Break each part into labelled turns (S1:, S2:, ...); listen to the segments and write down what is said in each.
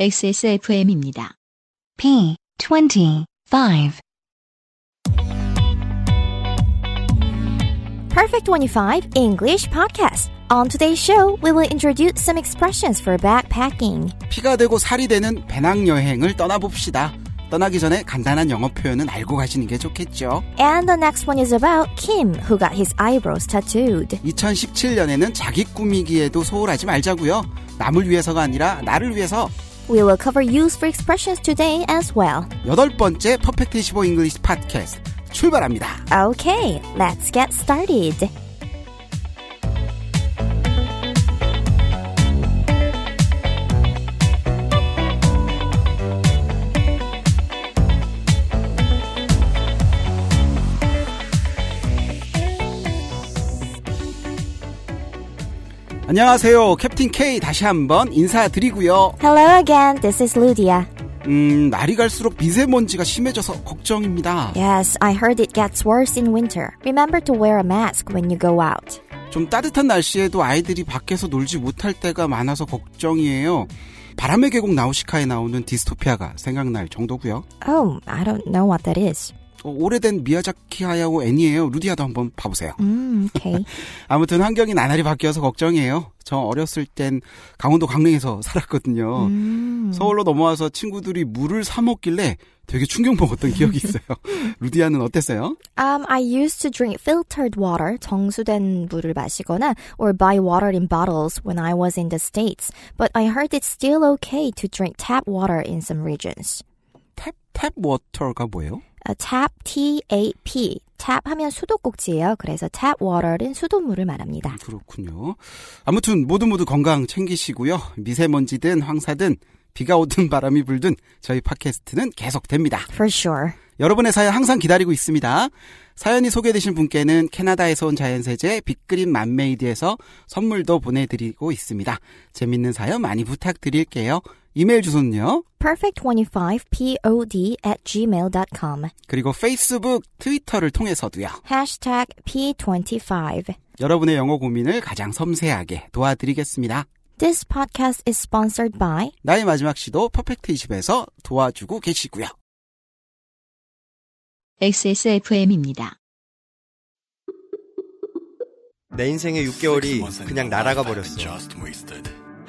S1: XSFM입니다.
S2: P 25
S3: Perfect 25 English Podcast. On today's show, we will introduce some expressions for backpacking.
S4: 피가 되고 살이 되는 배낭여행을 떠나봅시다. 떠나기 전에 간단한 영어 표현은 알고 가시는 게 좋겠죠.
S3: And the next one is about Kim, who got his eyebrows tattooed.
S4: 2017년에는 자기 꾸미기에도 소홀하지 말자고요. 남을 위해서가 아니라 나를 위해서
S3: We will cover useful expressions today as well.
S4: 여덟 번째 퍼펙트 25 잉글리시 팟캐스트 출발합니다.
S3: Okay, let's get started.
S4: 안녕하세요. 캡틴 K 다시 한번 인사드리고요.
S3: Hello again, this is Ludia.
S4: 음, 날이 갈수록 미세먼지가 심해져서 걱정입니다.
S3: Yes, I heard it gets worse in winter. Remember to wear a mask when you go out.
S4: 좀 따뜻한 날씨에도 아이들이 밖에서 놀지 못할 때가 많아서 걱정이에요. 바람의 계곡 나우시카에 나오는 디스토피아가 생각날 정도고요.
S3: Oh, I don't know what that is.
S4: 어, 오래된 미야자키 하야오 애니에요. 루디아도 한번 봐보세요.
S3: Mm, okay.
S4: 아무튼 환경이 나날이 바뀌어서 걱정이에요. 저 어렸을 땐 강원도 강릉에서 살았거든요.
S3: Mm.
S4: 서울로 넘어와서 친구들이 물을 사 먹길래 되게 충격 먹었던 기억이 있어요. 루디아는 어땠어요?
S3: Um, I used to drink filtered water, 정수된 물을 마시거나, or buy water in bottles when I was in the States. But I heard it's still okay to drink tap water in some regions.
S4: 탭, 탭 워터가 뭐예요?
S3: Uh, tap, T-A-P. tap 하면 수도꼭지예요. 그래서 tap water는 수돗물을 말합니다.
S4: 그렇군요. 아무튼 모두 모두 건강 챙기시고요. 미세먼지든 황사든 비가 오든 바람이 불든 저희 팟캐스트는 계속됩니다.
S3: For sure.
S4: 여러분의 사연 항상 기다리고 있습니다. 사연이 소개되신 분께는 캐나다에서 온 자연세제 빅그린 맘메이드에서 선물도 보내드리고 있습니다. 재밌는 사연 많이 부탁드릴게요. 이메일 주소는요.
S3: perfect25pod at gmail.com.
S4: 그리고 페이스북, 트위터를 통해서도요.
S3: hashtag p25.
S4: 여러분의 영어 고민을 가장 섬세하게 도와드리겠습니다.
S3: This podcast is sponsored by
S4: 나의 마지막 시도 퍼펙트 20에서 도와주고 계시고요.
S1: XSFM입니다.
S5: 내 인생의 6개월이 그냥 날아가 버렸어.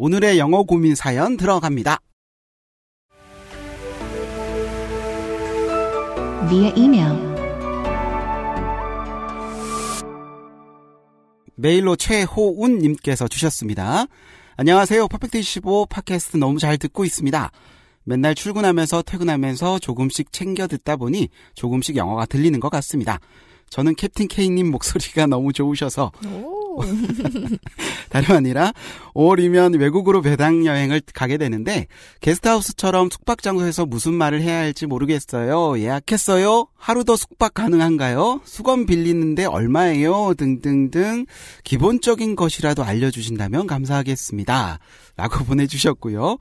S4: 오늘의 영어 고민 사연 들어갑니다.
S2: via email
S4: 메일로 최호운 님께서 주셨습니다. 안녕하세요. 퍼펙트 15 팟캐스트 너무 잘 듣고 있습니다. 맨날 출근하면서 퇴근하면서 조금씩 챙겨 듣다 보니 조금씩 영어가 들리는 것 같습니다. 저는 캡틴 K님 목소리가 너무 좋으셔서 다름 아니라 5월이면 외국으로 배당 여행을 가게 되는데 게스트하우스처럼 숙박 장소에서 무슨 말을 해야 할지 모르겠어요. 예약했어요? 하루 더 숙박 가능한가요? 수건 빌리는데 얼마예요? 등등등 기본적인 것이라도 알려주신다면 감사하겠습니다. 라고 보내주셨고요.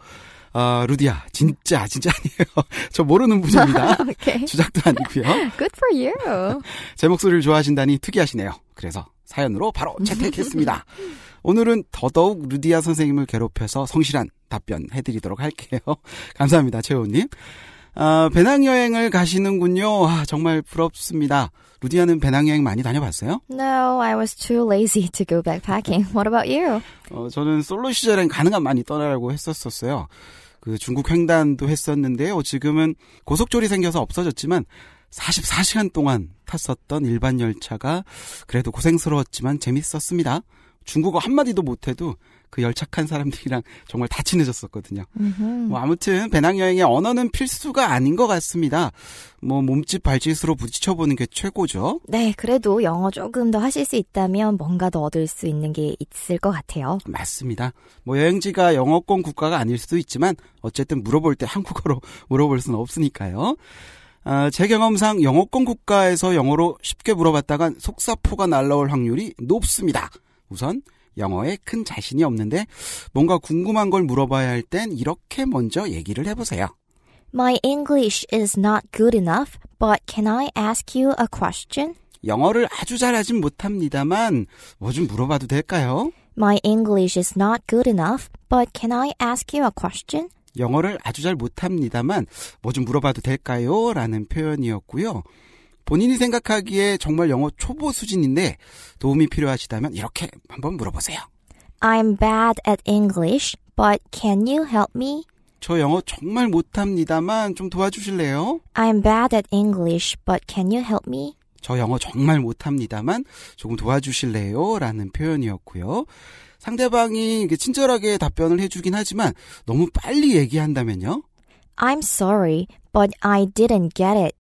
S4: 아, 루디야, 진짜, 진짜 아니에요. 저 모르는 분입니다. 주작도 아니고요.
S3: Good for you.
S4: 제 목소리를 좋아하신다니 특이하시네요. 그래서 사연으로 바로 채택했습니다. 오늘은 더더욱 루디아 선생님을 괴롭혀서 성실한 답변 해드리도록 할게요. 감사합니다, 최호님. 아, 배낭여행을 가시는군요. 아, 정말 부럽습니다. 루디아는 배낭여행 많이 다녀봤어요?
S3: No, I was too lazy to go backpacking. What about you?
S4: 어, 저는 솔로 시절엔 가능한 많이 떠나라고 했었었어요. 그 중국 횡단도 했었는데요. 지금은 고속졸이 생겨서 없어졌지만 44시간 동안 탔었던 일반 열차가 그래도 고생스러웠지만 재밌었습니다. 중국어 한마디도 못해도 그 열착한 사람들이랑 정말 다 친해졌었거든요.
S3: 음흠.
S4: 뭐 아무튼 배낭여행의 언어는 필수가 아닌 것 같습니다. 뭐 몸짓 발짓으로 부딪혀보는 게 최고죠.
S3: 네, 그래도 영어 조금 더 하실 수 있다면 뭔가 더 얻을 수 있는 게 있을 것 같아요.
S4: 맞습니다. 뭐 여행지가 영어권 국가가 아닐 수도 있지만 어쨌든 물어볼 때 한국어로 물어볼 수는 없으니까요. 아, 제 경험상 영어권 국가에서 영어로 쉽게 물어봤다간 속사포가 날라올 확률이 높습니다. 우선 영어에 큰 자신이 없는데 뭔가 궁금한 걸 물어봐야 할 땐 이렇게 먼저 얘기를 해보세요.
S3: My English is not good enough, but can I ask you a question?
S4: 영어를 아주 잘하진 못합니다만 뭐 좀 물어봐도 될까요?
S3: My English is not good enough, but can I ask you a question?
S4: 영어를 아주 잘 못합니다만 뭐 좀 물어봐도 될까요? 라는 표현이었고요. 본인이 생각하기에 정말 영어 초보 수준인데 도움이 필요하시다면 이렇게 한번 물어보세요.
S3: I'm bad at English, but can you help me?
S4: 저 영어 정말 못합니다만 좀 도와주실래요?
S3: I'm bad at English, but can you help me?
S4: 저 영어 정말 못합니다만 조금 도와주실래요? 라는 표현이었고요. 상대방이 친절하게 답변을 해주긴 하지만 너무 빨리 얘기한다면요.
S3: I'm sorry, but I didn't get it.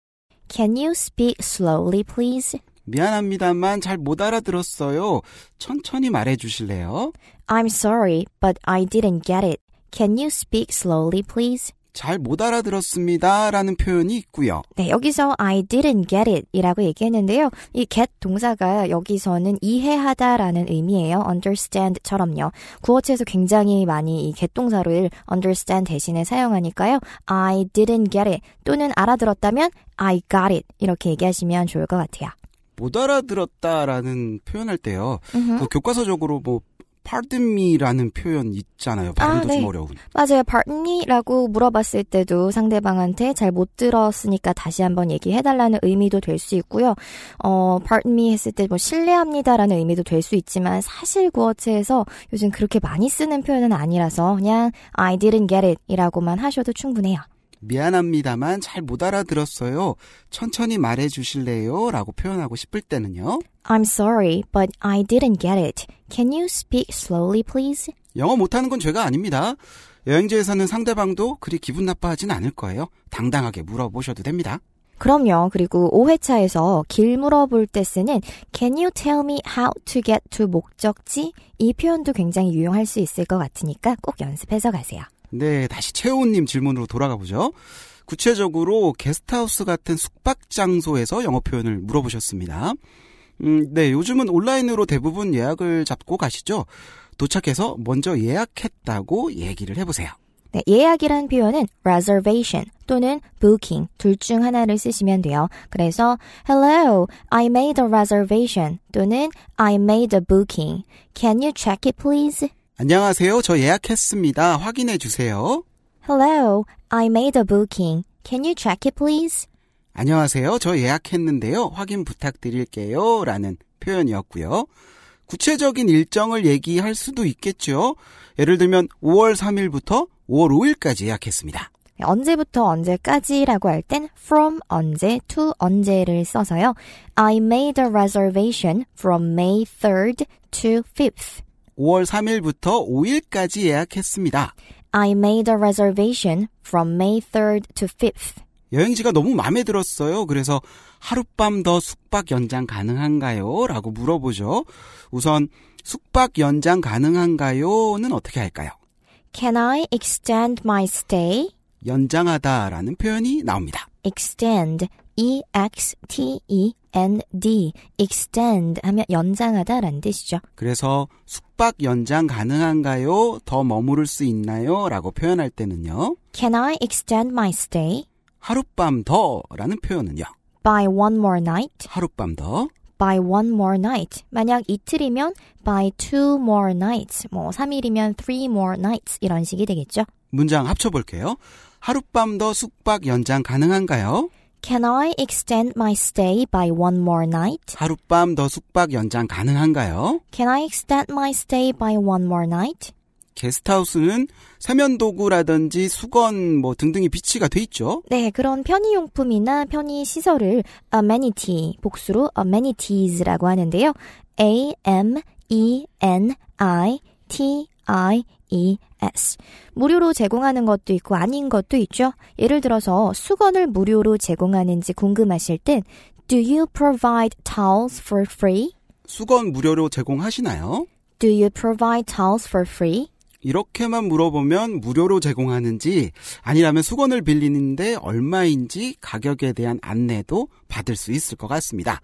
S3: Can you speak slowly, please?
S4: 미안합니다만 잘 못 알아들었어요. 천천히 말해 주실래요?
S3: I'm sorry, but I didn't get it. Can you speak slowly, please?
S4: 잘 못 알아들었습니다. 라는 표현이 있고요.
S3: 네, 여기서 I didn't get it 이라고 얘기했는데요. 이 get 동사가 여기서는 이해하다라는 의미예요. understand처럼요. 구어체에서 굉장히 많이 이 get 동사를 understand 대신에 사용하니까요. I didn't get it 또는 알아들었다면 I got it 이렇게 얘기하시면 좋을 것 같아요.
S4: 못 알아들었다라는 표현할 때요. 그 교과서적으로 뭐 pardon me라는 표현 있잖아요. 발음도
S3: 아, 네.
S4: 좀 어려운.
S3: 맞아요. pardon me라고 물어봤을 때도 상대방한테 잘 못 들었으니까 다시 한번 얘기해달라는 의미도 될 수 있고요. 어, pardon me 했을 때 뭐 실례합니다라는 의미도 될 수 있지만 사실 구어체에서 요즘 그렇게 많이 쓰는 표현은 아니라서 그냥 I didn't get it 이라고만 하셔도 충분해요.
S4: 미안합니다만 잘 못 알아들었어요. 천천히 말해 주실래요? 라고 표현하고 싶을 때는요.
S3: I'm sorry, but I didn't get it. Can you speak slowly, please?
S4: 영어 못하는 건 죄가 아닙니다. 여행지에서는 상대방도 그리 기분 나빠하진 않을 거예요. 당당하게 물어보셔도 됩니다.
S3: 그럼요. 그리고 5회차에서 길 물어볼 때 쓰는 Can you tell me how to get to 목적지? 이 표현도 굉장히 유용할 수 있을 것 같으니까 꼭 연습해서 가세요.
S4: 네, 다시 최호님 질문으로 돌아가 보죠. 구체적으로 게스트하우스 같은 숙박 장소에서 영어 표현을 물어보셨습니다. 음, 네, 요즘은 온라인으로 대부분 예약을 잡고 가시죠. 도착해서 먼저 예약했다고 얘기를 해보세요.
S3: 네, 예약이란 표현은 reservation 또는 booking 둘 중 하나를 쓰시면 돼요. 그래서 Hello, I made a reservation 또는 I made a booking. Can you check it please?
S4: 안녕하세요. 저 예약했습니다. 확인해 주세요.
S3: Hello, I made a booking. Can you check it please?
S4: 안녕하세요. 저 예약했는데요. 확인 부탁드릴게요. 라는 표현이었고요. 구체적인 일정을 얘기할 수도 있겠죠. 예를 들면 5월 3일부터 5월 5일까지 예약했습니다.
S3: 네, 언제부터 언제까지라고 할 땐 from 언제 to 언제를 써서요. I made a reservation from May 3rd to 5th.
S4: 5월 3일부터 5일까지 예약했습니다.
S3: I made a reservation from May 3rd to 5th.
S4: 여행지가 너무 마음에 들었어요. 그래서 하룻밤 더 숙박 연장 가능한가요? 라고 물어보죠. 우선 숙박 연장 가능한가요?는 어떻게 할까요?
S3: Can I extend my stay?
S4: 연장하다라는 표현이 나옵니다.
S3: extend E X T E N D extend 하면 연장하다라는 뜻이죠.
S4: 그래서 숙박 연장 가능한가요? 더 머무를 수 있나요? 라고 표현할 때는요.
S3: Can I extend my stay
S4: 하룻밤 더라는 표현은요.
S3: by one more night?
S4: 하룻밤 더.
S3: by one more night. 만약 이틀이면 by two more nights. 뭐 3일이면 three more nights 이런 식이 되겠죠.
S4: 문장 합쳐 볼게요. 하룻밤 더 숙박 연장 가능한가요?
S3: Can I extend my stay by one more night?
S4: 하룻밤 더 숙박 연장 가능한가요?
S3: Can I extend my stay by one more night?
S4: 게스트하우스는 세면도구라든지 수건 뭐 등등이 비치가 돼 있죠.
S3: 네, 그런 편의용품이나 편의 시설을 amenity, 복수로 amenities라고 하는데요. A M E N I T I E S. 무료로 제공하는 것도 있고 아닌 것도 있죠. 예를 들어서 수건을 무료로 제공하는지 궁금하실 땐 Do you provide towels for free?
S4: 수건 무료로 제공하시나요?
S3: Do you provide towels for free?
S4: 이렇게만 물어보면 무료로 제공하는지 아니라면 수건을 빌리는데 얼마인지 가격에 대한 안내도 받을 수 있을 것 같습니다.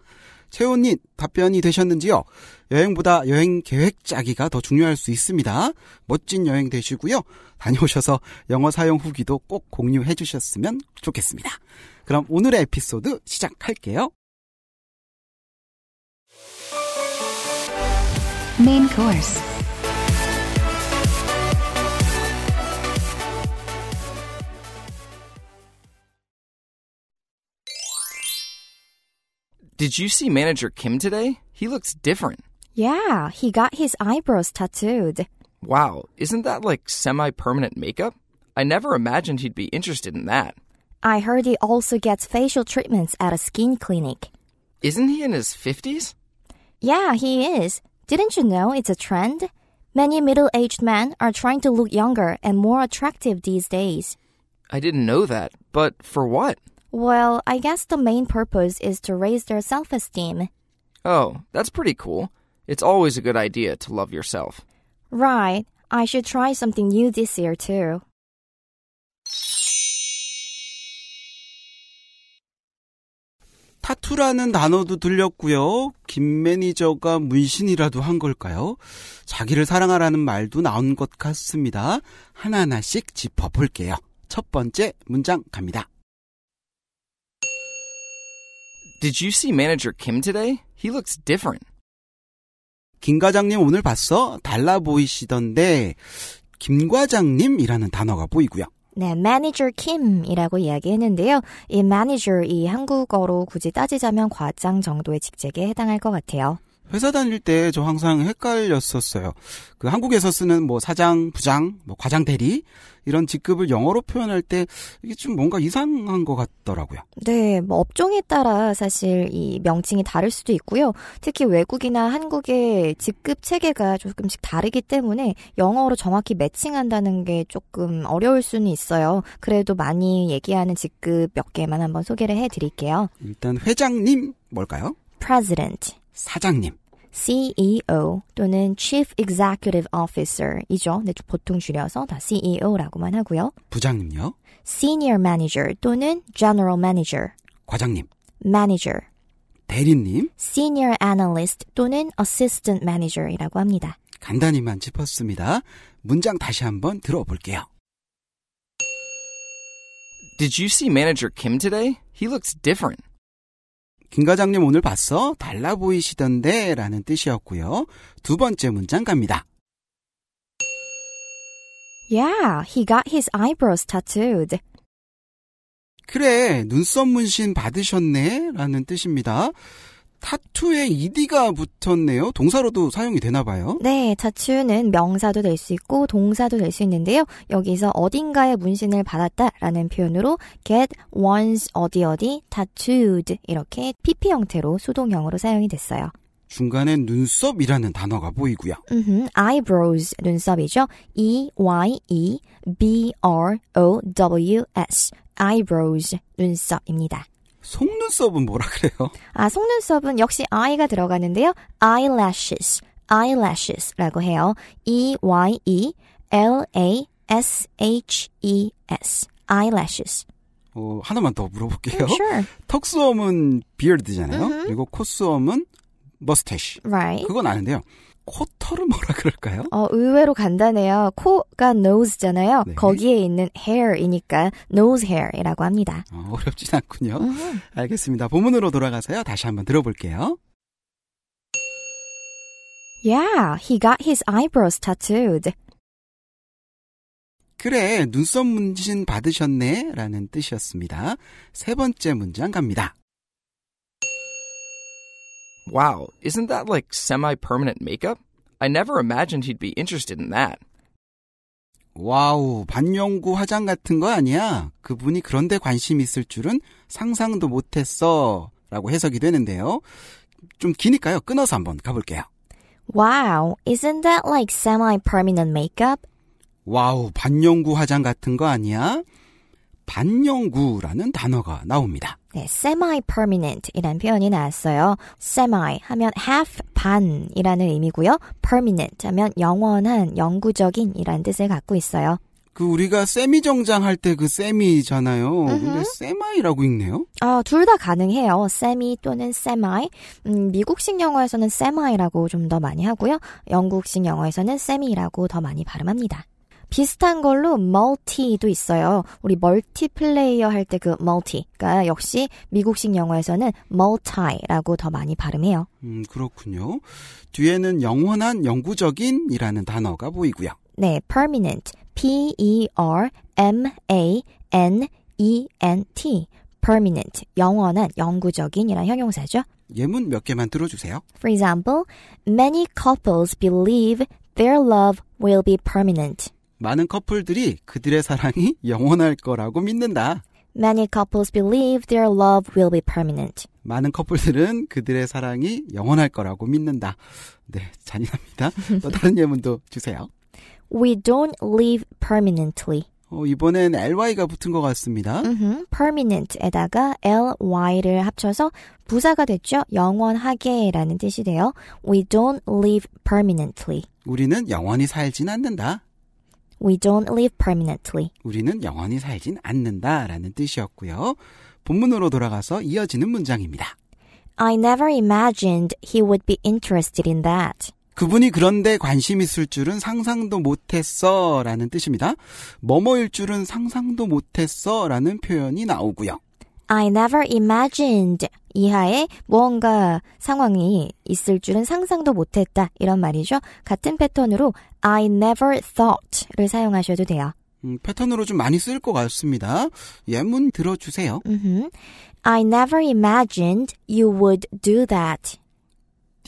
S4: 채원님 답변이 되셨는지요? 여행보다 여행 계획 짜기가 더 중요할 수 있습니다. 멋진 여행 되시고요. 다녀오셔서 영어 사용 후기도 꼭 공유해 주셨으면 좋겠습니다. 그럼 오늘의 에피소드 시작할게요.
S2: Main.
S6: Did you see manager Kim today? He looks different.
S3: Yeah, he got his eyebrows tattooed.
S6: Wow, isn't that like semi permanent makeup? I never imagined he'd be interested in that.
S3: I heard he also gets facial treatments at a skin clinic.
S6: Isn't he in his 50s?
S3: Yeah, he is. Didn't you know it's a trend? Many middle aged men are trying to look younger and more attractive these days.
S6: I didn't know that, but for what?
S3: Well, I guess the main purpose is to raise their self esteem.
S6: Oh, that's pretty cool. It's always a good idea to love yourself.
S3: Right. I should try something new this year too.
S4: 타투라는 단어도 들렸고요. 김 매니저가 문신이라도 한 걸까요? 자기를 사랑하라는 말도 나온 것 같습니다. 하나하나씩 짚어볼게요. 첫 번째 문장 갑니다.
S6: Did you see manager Kim today? He looks different.
S4: 김 과장님 오늘 봤어? 달라 보이시던데 김 과장님이라는 단어가 보이고요.
S3: 네, manager Kim이라고 이야기했는데요. 이 manager 이 한국어로 굳이 따지자면 과장 정도의 직책에 해당할 것 같아요.
S4: 회사 다닐 때 저 항상 헷갈렸었어요. 그 한국에서 쓰는 뭐 사장, 부장, 뭐 과장 대리 이런 직급을 영어로 표현할 때 이게 좀 뭔가 이상한 것 같더라고요.
S3: 네, 뭐 업종에 따라 사실 이 명칭이 다를 수도 있고요. 특히 외국이나 한국의 직급 체계가 조금씩 다르기 때문에 영어로 정확히 매칭한다는 게 조금 어려울 수는 있어요. 그래도 많이 얘기하는 직급 몇 개만 한번 소개를 해드릴게요.
S4: 일단 회장님 뭘까요?
S3: President,
S4: 사장님,
S3: CEO 또는 Chief Executive Officer이죠. 네, 보통 줄여서 다 CEO라고만 하고요.
S4: 부장님요,
S3: Senior Manager 또는 General Manager,
S4: 과장님,
S3: Manager,
S4: 대리님
S3: Senior Analyst 또는 Assistant Manager이라고 합니다.
S4: 간단히만 짚었습니다. 문장 다시 한번 들어볼게요.
S6: Did you see manager Kim today? He looks different.
S4: 김 과장님 오늘 봤어? 달라 보이시던데 라는 뜻이었고요. 두 번째 문장 갑니다.
S3: Yeah, he got his eyebrows tattooed.
S4: 그래, 눈썹 문신 받으셨네? 라는 뜻입니다. 타투에 ed가 붙었네요. 동사로도 사용이 되나 봐요.
S3: 네, 타투는 명사도 될 수 있고 동사도 될 수 있는데요. 여기서 어딘가에 문신을 받았다라는 표현으로 get one's 어디 어디 tattooed 이렇게 PP 형태로 수동형으로 사용이 됐어요.
S4: 중간에 눈썹이라는 단어가 보이고요.
S3: 음흠, eyebrows 눈썹이죠. E Y E B R O W S eyebrows 눈썹입니다.
S4: 속눈썹은 뭐라 그래요?
S3: 아, 속눈썹은 역시 I가 들어가는데요. eyelashes, eyelashes라고 해요. E Y E L A S H E S eyelashes.
S4: 어, 하나만 더 물어볼게요.
S3: Sure,
S4: 턱수염은 beard잖아요.
S3: 음흠.
S4: 그리고 콧수염은 mustache.
S3: right.
S4: 그건 아는데요. 코털은 뭐라 그럴까요?
S3: 어, 의외로 간단해요. 코가 nose잖아요.
S4: 네.
S3: 거기에 있는 hair이니까 nose hair이라고 합니다.
S4: 어, 어렵진 않군요.
S3: 음흠.
S4: 알겠습니다. 본문으로 돌아가서요. 다시 한번 들어볼게요.
S3: Yeah, he got his eyebrows tattooed.
S4: 그래, 눈썹 문신 받으셨네? 라는 뜻이었습니다. 세 번째 문장 갑니다.
S6: Wow, isn't that like semi permanent makeup? I never imagined he'd be interested in that.
S4: 와우, 반영구 화장 같은 거 아니야? 그분이 그런데 관심 있을 줄은 상상도 못했어. 라고 해석이 되는데요. 좀 기니까요. 끊어서 한번 가볼게요.
S3: Wow, isn't that like semi-permanent makeup?
S4: 와우, 반영구 화장 같은 거 아니야? 반영구라는 단어가 나옵니다.
S3: 네, semi-permanent 이란 표현이 나왔어요. semi 하면 half, 반이라는 의미고요. permanent 하면 영원한, 영구적인 이란 뜻을 갖고 있어요.
S4: 그 우리가 세미 정장 할 때 그 세미잖아요. 근데 세마이라고 읽네요.
S3: 아, 둘 다 가능해요. semi 또는 semi. 음, 미국식 영어에서는 semi라고 좀 더 많이 하고요. 영국식 영어에서는 semi라고 더 많이 발음합니다. 비슷한 걸로 multi도 있어요. 우리 멀티플레이어 할 때그 multi가 역시 미국식 영어에서는 multi라고 더 많이 발음해요.
S4: 음, 그렇군요. 뒤에는 영원한, 영구적인이라는 단어가 보이고요.
S3: 네, permanent. P-E-R-M-A-N-E-N-T. permanent. 영원한, 영구적인이란 형용사죠.
S4: 예문 몇 개만 들어주세요.
S3: For example, many couples believe their love will be permanent.
S4: 많은 커플들이 그들의 사랑이 영원할 거라고 믿는다.
S3: Many couples believe their love will be permanent.
S4: 많은 커플들은 그들의 사랑이 영원할 거라고 믿는다. 네, 잔인합니다. 또 다른 예문도 주세요.
S3: We don't live permanently.
S4: 어, 이번엔 ly가 붙은 것 같습니다.
S3: 음흠, permanent에다가 ly를 합쳐서 부사가 됐죠. 영원하게라는 뜻이 돼요. We don't live permanently.
S4: 우리는 영원히 살진 않는다.
S3: We don't live permanently.
S4: 우리는 영원히 살진 않는다라는 뜻이었고요. 본문으로 돌아가서 이어지는 문장입니다.
S3: I never imagined he would be interested in that.
S4: 그분이 그런데 관심 있을 줄은 상상도 못했어 라는 뜻입니다. 뭐뭐일 줄은 상상도 못했어 라는 표현이 나오고요.
S3: I never imagined 이하에 무언가 상황이 있을 줄은 상상도 못했다 이런 말이죠. 같은 패턴으로 I never thought를 사용하셔도 돼요.
S4: 음, 패턴으로 좀 많이 쓸 것 같습니다. 예문 들어주세요.
S3: 음흠. I never imagined you would do that.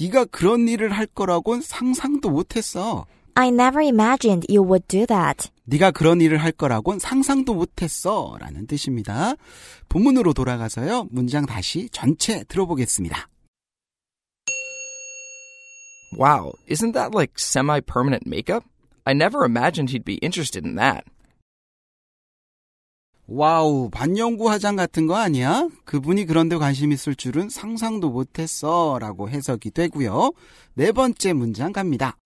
S4: 네가 그런 일을 할 거라고는 상상도 못했어.
S3: I never imagined you would do that.
S4: 네가 그런 일을 할 거라고는 상상도 못했어 라는 뜻입니다. 본문으로 돌아가서요. 문장 다시 전체 들어보겠습니다.
S6: Wow, isn't that like semi permanent makeup? I never imagined he'd be interested in that.
S4: 와우, 반영구 화장 같은 거 아니야? 그분이 그런데 관심 있을 줄은 상상도 못했어 라고 해석이 되고요. 네 번째 문장 갑니다.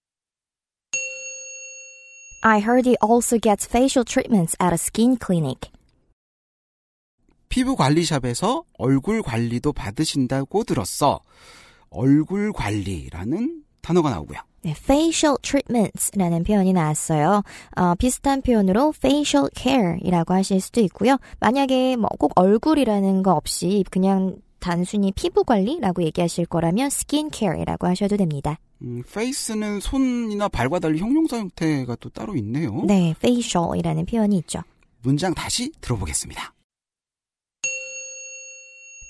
S3: I heard he also gets facial treatments at a skin clinic.
S4: 피부 관리샵에서 얼굴 관리도 받으신다고 들었어. 얼굴 관리라는 단어가 나오고요.
S3: 네, facial treatments라는 표현이 나왔어요. 어, 비슷한 표현으로 facial care이라고 하실 수도 있고요. 만약에 뭐 꼭 얼굴이라는 거 없이 그냥 단순히 피부 관리라고 얘기하실 거라면 skin care이라고 하셔도 됩니다.
S4: 음, face는 손이나 발과 달리 형용사 형태가 또 따로 있네요.
S3: 네, facial이라는 표현이 있죠.
S4: 문장 다시 들어보겠습니다.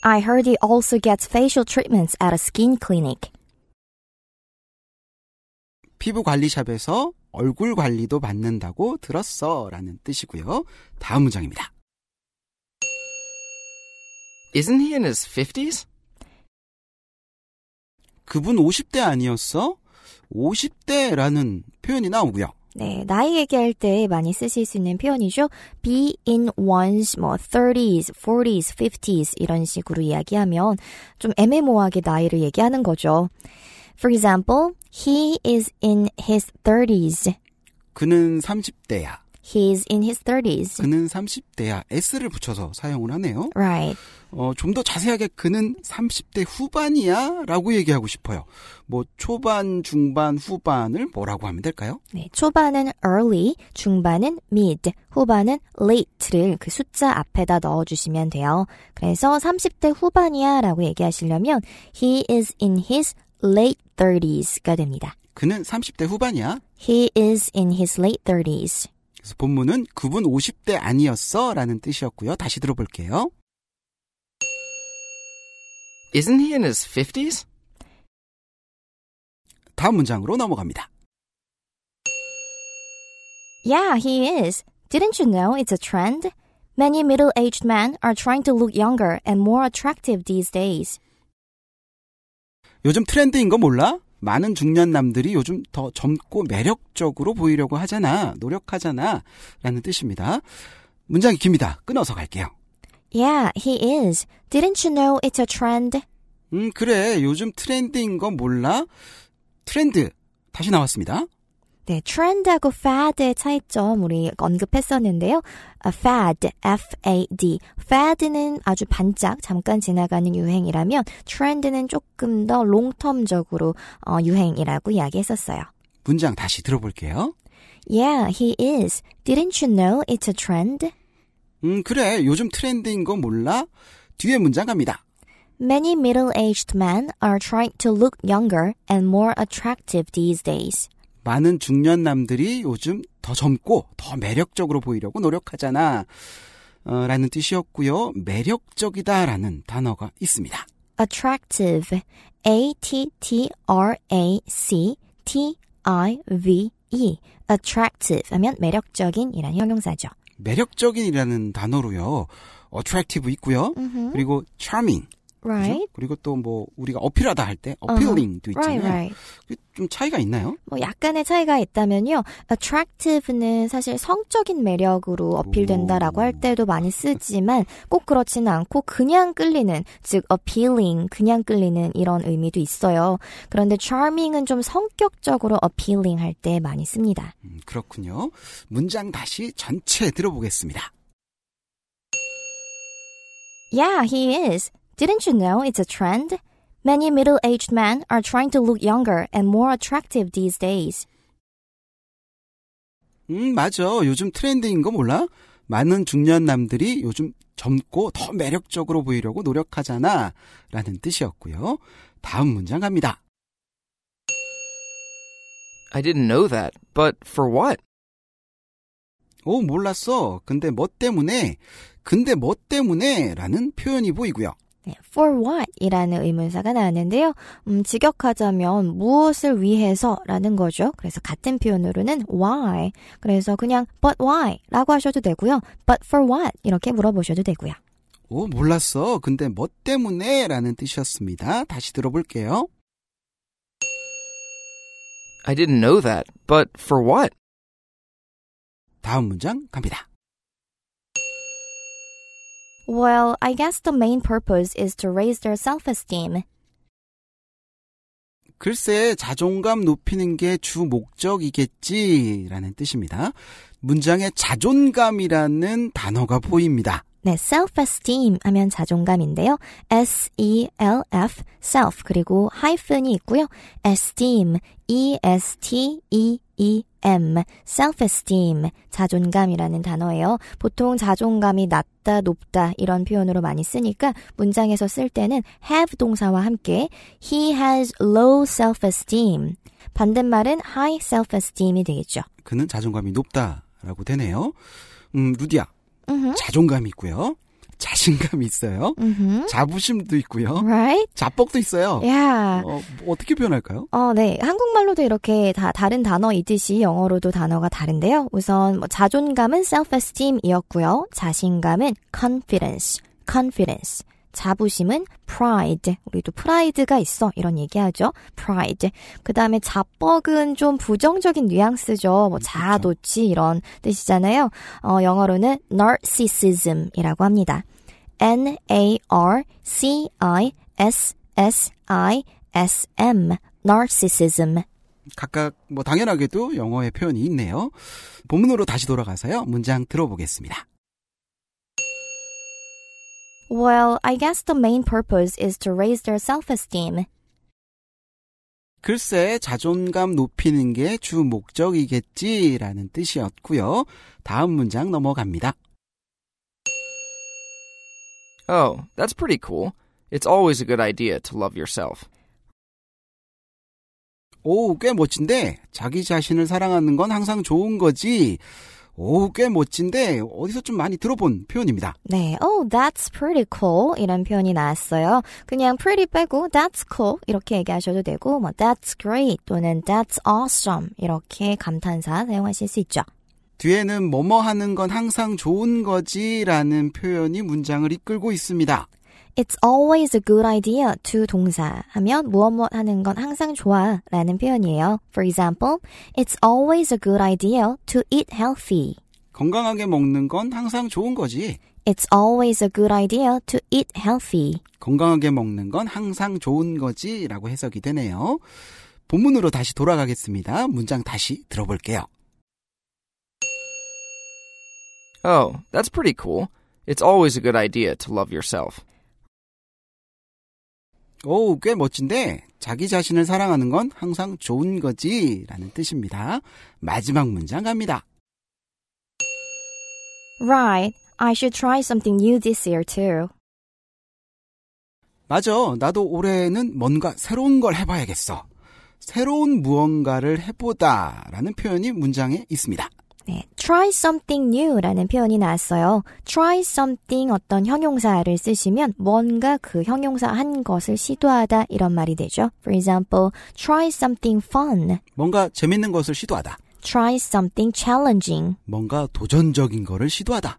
S3: I heard he also gets facial treatments at a skin clinic.
S4: 피부 관리샵에서 얼굴 관리도 받는다고 들었어 라는 뜻이고요. 다음 문장입니다.
S6: Isn't he in his 50s?
S4: 그분 50대 아니었어? 50대라는 표현이 나오고요.
S3: 네, 나이 얘기할 때 많이 쓰실 수 있는 표현이죠. be in one's 뭐 30s, 40s, 50s 이런 식으로 이야기하면 좀 애매모호하게 나이를 얘기하는 거죠. For example, he is in his 30s.
S4: 그는 30대야.
S3: He's in his 30s.
S4: 그는 30대야. s를 붙여서 사용을 하네요.
S3: Right.
S4: 어, 좀 더 자세하게 그는 30대 후반이야 라고 얘기하고 싶어요. 뭐 초반, 중반, 후반을 뭐라고 하면 될까요?
S3: 네, 초반은 early, 중반은 mid, 후반은 late를 그 숫자 앞에다 넣어주시면 돼요. 그래서 30대 후반이야 라고 얘기하시려면 he is in his late 30s가 됩니다.
S4: 그는 30대 후반이야.
S3: He is in his late 30s.
S4: 그래서 본문은 그분 50대 아니었어 라는 뜻이었고요. 다시 들어볼게요.
S6: Isn't he in his 50s?
S4: 다음 문장으로 넘어갑니다.
S3: Yeah, he is. Didn't you know it's a trend? Many middle-aged men are trying to look younger and more attractive these days.
S4: 요즘 트렌드인 거 몰라? 많은 중년 남들이 요즘 더 젊고 매력적으로 보이려고 하잖아. 노력하잖아. 라는 뜻입니다. 문장이 깁니다. 끊어서 갈게요.
S3: Yeah, he is. Didn't you know it's a trend?
S4: 음, 그래. 요즘 트렌드인 거 몰라? 트렌드. 다시 나왔습니다.
S3: 네, 트렌드하고 fad의 차이점 우리 언급했었는데요. A fad, F-A-D. fad는 아주 반짝 잠깐 지나가는 유행이라면 트렌드는 조금 더 롱텀적으로 어, 유행이라고 이야기했었어요.
S4: 문장 다시 들어볼게요.
S3: Yeah, he is. Didn't you know it's a trend?
S4: 음, 그래. 요즘 트렌드인 거 몰라? 뒤에 문장 갑니다.
S3: Many middle-aged men are trying to look younger and more attractive these days.
S4: 많은 중년 남들이 요즘 더 젊고 더 매력적으로 보이려고 노력하잖아. 어, 라는 뜻이었고요. 매력적이다라는 단어가 있습니다.
S3: attractive, A-T-T-R-A-C-T-I-V-E, attractive 하면 매력적인 이란 형용사죠.
S4: 매력적인이라는 단어로요. attractive 있고요. 그리고 charming.
S3: Right?
S4: 그리고 또 뭐 우리가 어필하다 할 때 appealing도 있잖아요.
S3: Right, right.
S4: 그좀 차이가 있나요?
S3: 뭐 약간의 차이가 있다면요. attractive는 사실 성적인 매력으로 어필된다라고 할 때도 많이 쓰지만 꼭 그렇지는 않고 그냥 끌리는 즉 appealing 그냥 끌리는 이런 의미도 있어요. 그런데 charming은 좀 성격적으로 appealing 할 때 많이 씁니다.
S4: 음, 그렇군요. 문장 다시 전체 들어보겠습니다.
S3: Yeah, he is. Didn't you know it's a trend? Many middle-aged men are trying to look younger and more attractive these days.
S4: 음, 맞아. 요즘 트렌드인 거 몰라? 많은 중년 남들이 요즘 젊고 더 매력적으로 보이려고 노력하잖아. 라는 뜻이었고요. 다음 문장 갑니다.
S6: I didn't know that, but for what?
S4: 오, 몰랐어. 근데 뭐 때문에? 근데 뭐 때문에? 라는 표현이 보이고요.
S3: 네, for what? 이라는 의문사가 나왔는데요. 음, 직역하자면 무엇을 위해서 라는 거죠. 그래서 같은 표현으로는 why. 그래서 그냥 but why? 라고 하셔도 되고요. but for what? 이렇게 물어보셔도 되고요.
S4: 오, 몰랐어. 근데 뭐 때문에? 라는 뜻이었습니다. 다시 들어볼게요.
S6: I didn't know that, but for what?
S4: 다음 문장 갑니다.
S3: Well, I guess the main purpose is to raise their self-esteem.
S4: 글쎄, 자존감 높이는 게 주 목적이겠지. 라는 뜻입니다. 문장에 자존감이라는 단어가 보입니다.
S3: 네, self-esteem 하면 자존감인데요. S-E-L-F, self, 그리고 하이픈이 있고요. esteem, E-S-T-E-E-M, self-esteem, 자존감이라는 단어예요. 보통 자존감이 낮다, 높다 이런 표현으로 많이 쓰니까 문장에서 쓸 때는 have 동사와 함께 he has low self-esteem, 반대말은 high self-esteem이 되겠죠.
S4: 그는 자존감이 높다라고 되네요. 음, 루디야.
S3: 음흠.
S4: 자존감이 있고요. 자신감이 있어요.
S3: 음흠.
S4: 자부심도 있고요.
S3: Right?
S4: 자뻑도 있어요.
S3: Yeah.
S4: 어, 뭐 어떻게 표현할까요?
S3: 어, 네. 한국말로도 이렇게 다 다른 단어이듯이 영어로도 단어가 다른데요. 우선 뭐 자존감은 self-esteem이었고요. 자신감은 confidence, confidence. 자부심은 pride. 우리도 프라이드가 있어. 이런 얘기하죠. pride. 그 다음에 자뻑은 좀 부정적인 뉘앙스죠. 뭐 자아도취 이런 뜻이잖아요. 어, 영어로는 narcissism이라고 합니다. N-A-R-C-I-S-S-I-S-M. narcissism.
S4: 각각 뭐 당연하게도 영어의 표현이 있네요. 본문으로 다시 돌아가서요. 문장 들어보겠습니다.
S3: Well, I guess the main purpose is to raise their self-esteem.
S4: 글쎄, 자존감 높이는 게 주 목적이겠지라는 뜻이었고요. 다음 문장 넘어갑니다.
S6: Oh, that's pretty cool. It's always a good idea to love yourself.
S4: 오, 꽤 멋진데 자기 자신을 사랑하는 건 항상 좋은 거지. 오, 꽤 멋진데 어디서 좀 많이 들어본 표현입니다.
S3: 네, oh, that's pretty cool 이런 표현이 나왔어요. 그냥 pretty 빼고 that's cool 이렇게 얘기하셔도 되고 뭐 that's great 또는 that's awesome 이렇게 감탄사 사용하실 수 있죠.
S4: 뒤에는 뭐뭐 하는 건 항상 좋은 거지라는 표현이 문장을 이끌고 있습니다.
S3: It's always a good idea to 동사 하면 무엇 무엇 하는 건 항상 좋아 라는 표현이에요. For example, it's always a good idea to eat healthy.
S4: 건강하게 먹는 건 항상 좋은 거지.
S3: It's always a good idea to eat healthy.
S4: 건강하게 먹는 건 항상 좋은 거지 라고 해석이 되네요. 본문으로 다시 돌아가겠습니다. 문장 다시 들어볼게요.
S6: Oh, that's pretty cool. It's always a good idea to love yourself.
S4: 오, 꽤 멋진데 자기 자신을 사랑하는 건 항상 좋은 거지 라는 뜻입니다. 마지막 문장 갑니다.
S3: Right. I should try something new this year too.
S4: 맞아. 나도 올해는 뭔가 새로운 걸 해봐야겠어. 새로운 무언가를 해보다 라는 표현이 문장에 있습니다.
S3: 네, try something new라는 표현이 나왔어요. try something 어떤 형용사를 쓰시면 뭔가 그 형용사 한 것을 시도하다 이런 말이 되죠. For example, try something fun.
S4: 뭔가 재밌는 것을 시도하다.
S3: try something challenging.
S4: 뭔가 도전적인 거를 시도하다.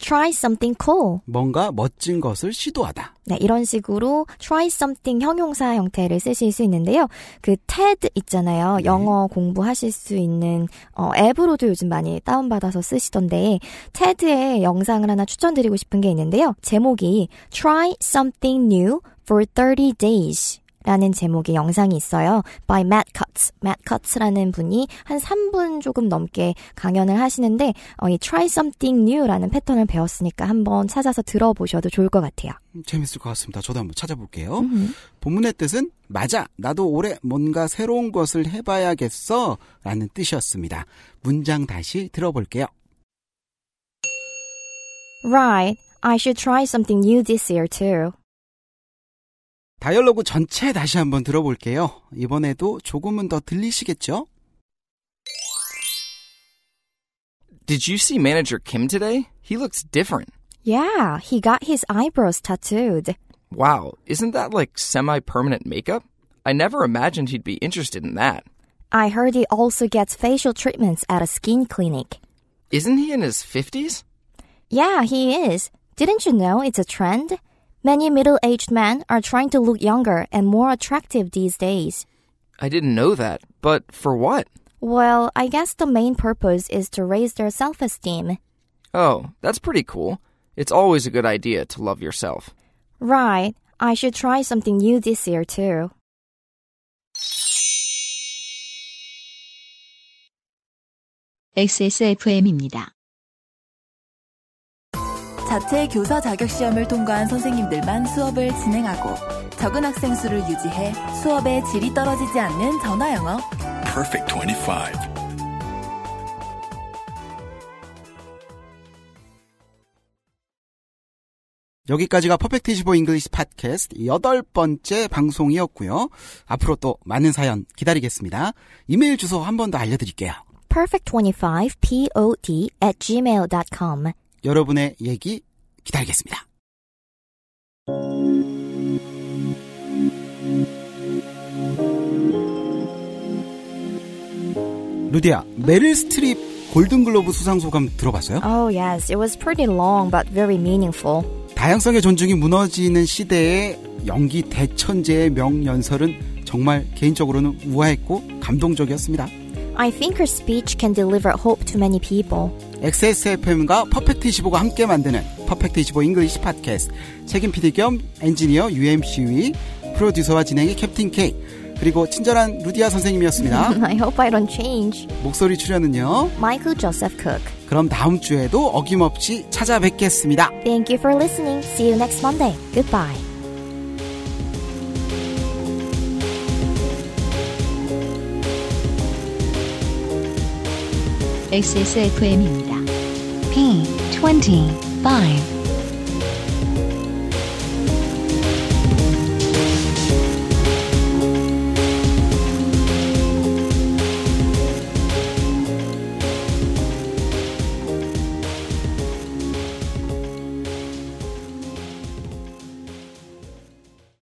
S3: Try something cool.
S4: 뭔가 멋진 것을 시도하다.
S3: 네, 이런 식으로 try something 형용사 형태를 쓰실 수 있는데요. 그 TED 있잖아요.
S4: 네.
S3: 영어 공부하실 수 있는 어, 앱으로도 요즘 많이 다운받아서 쓰시던데 TED의 영상을 하나 추천드리고 싶은 게 있는데요. 제목이 Try Something New for 30 Days 라는 제목의 영상이 있어요. by Matt Cutts. Matt Cutts라는 분이 한 3분 조금 넘게 강연을 하시는데 어, 이 try something new라는 패턴을 배웠으니까 한번 찾아서 들어보셔도 좋을 것 같아요.
S4: 음, 재밌을 것 같습니다. 저도 한번 찾아볼게요.
S3: 음.
S4: 본문의 뜻은 맞아. 나도 올해 뭔가 새로운 것을 해봐야겠어. 라는 뜻이었습니다. 문장 다시 들어볼게요.
S3: Right. I should try something new this year too.
S4: 다이얼로그 전체 다시 한번 들어볼게요. 이번에도 조금은 더 들리시겠죠?
S6: Did you see manager Kim today? He looks different.
S3: Yeah, he got his eyebrows tattooed.
S6: Wow, isn't that like semi permanent makeup? I never imagined he'd be interested in that.
S3: I heard he also gets facial treatments at a skin clinic.
S6: Isn't he in his 50s?
S3: Yeah, he is. Didn't you know it's a trend? Many middle-aged men are trying to look younger and more attractive these days.
S6: I didn't know that, but for what?
S3: Well, I guess the main purpose is to raise their self-esteem.
S6: Oh, that's pretty cool. It's always a good idea to love yourself.
S3: Right. I should try something new this year too.
S1: XSFM입니다.
S7: 자체 교사 자격 시험을 통과한 선생님들만 수업을 진행하고 적은 학생 수를 유지해 수업의 질이 떨어지지 않는 전화 영어.
S8: Perfect 25.
S4: 여기까지가 퍼펙트 25 잉글리시 팟캐스트 여덟 번째 방송이었고요. 앞으로 또 많은 사연 기다리겠습니다. 이메일 주소 한 번 더 알려드릴게요.
S3: perfect25pod at gmail.com.
S4: 여러분의 얘기 기다리겠습니다. 루디아, 메릴 스트립 골든글로브 수상 소감 들어봤어요?
S3: Oh, yes. It was pretty long but very meaningful.
S4: 다양성의 존중이 무너지는 시대에 연기 대천재의 명연설은 정말 개인적으로는 우아했고 감동적이었습니다.
S3: I think her speech can deliver hope to many people.
S4: XSFM과 퍼펙트 25가 함께 만드는 퍼펙트 25 잉글리시 팟캐스트 책임 PD 겸 엔지니어 UMC의 프로듀서와 진행의 캡틴 K 그리고 친절한 루디아 선생님이었습니다.
S3: I hope I don't change.
S4: 목소리 출연은요.
S3: Michael Joseph Cook.
S4: 그럼 다음 주에도 어김없이 찾아뵙겠습니다.
S3: Thank you for listening. See you next Monday. Goodbye.
S1: XSFM입니다.
S2: P25.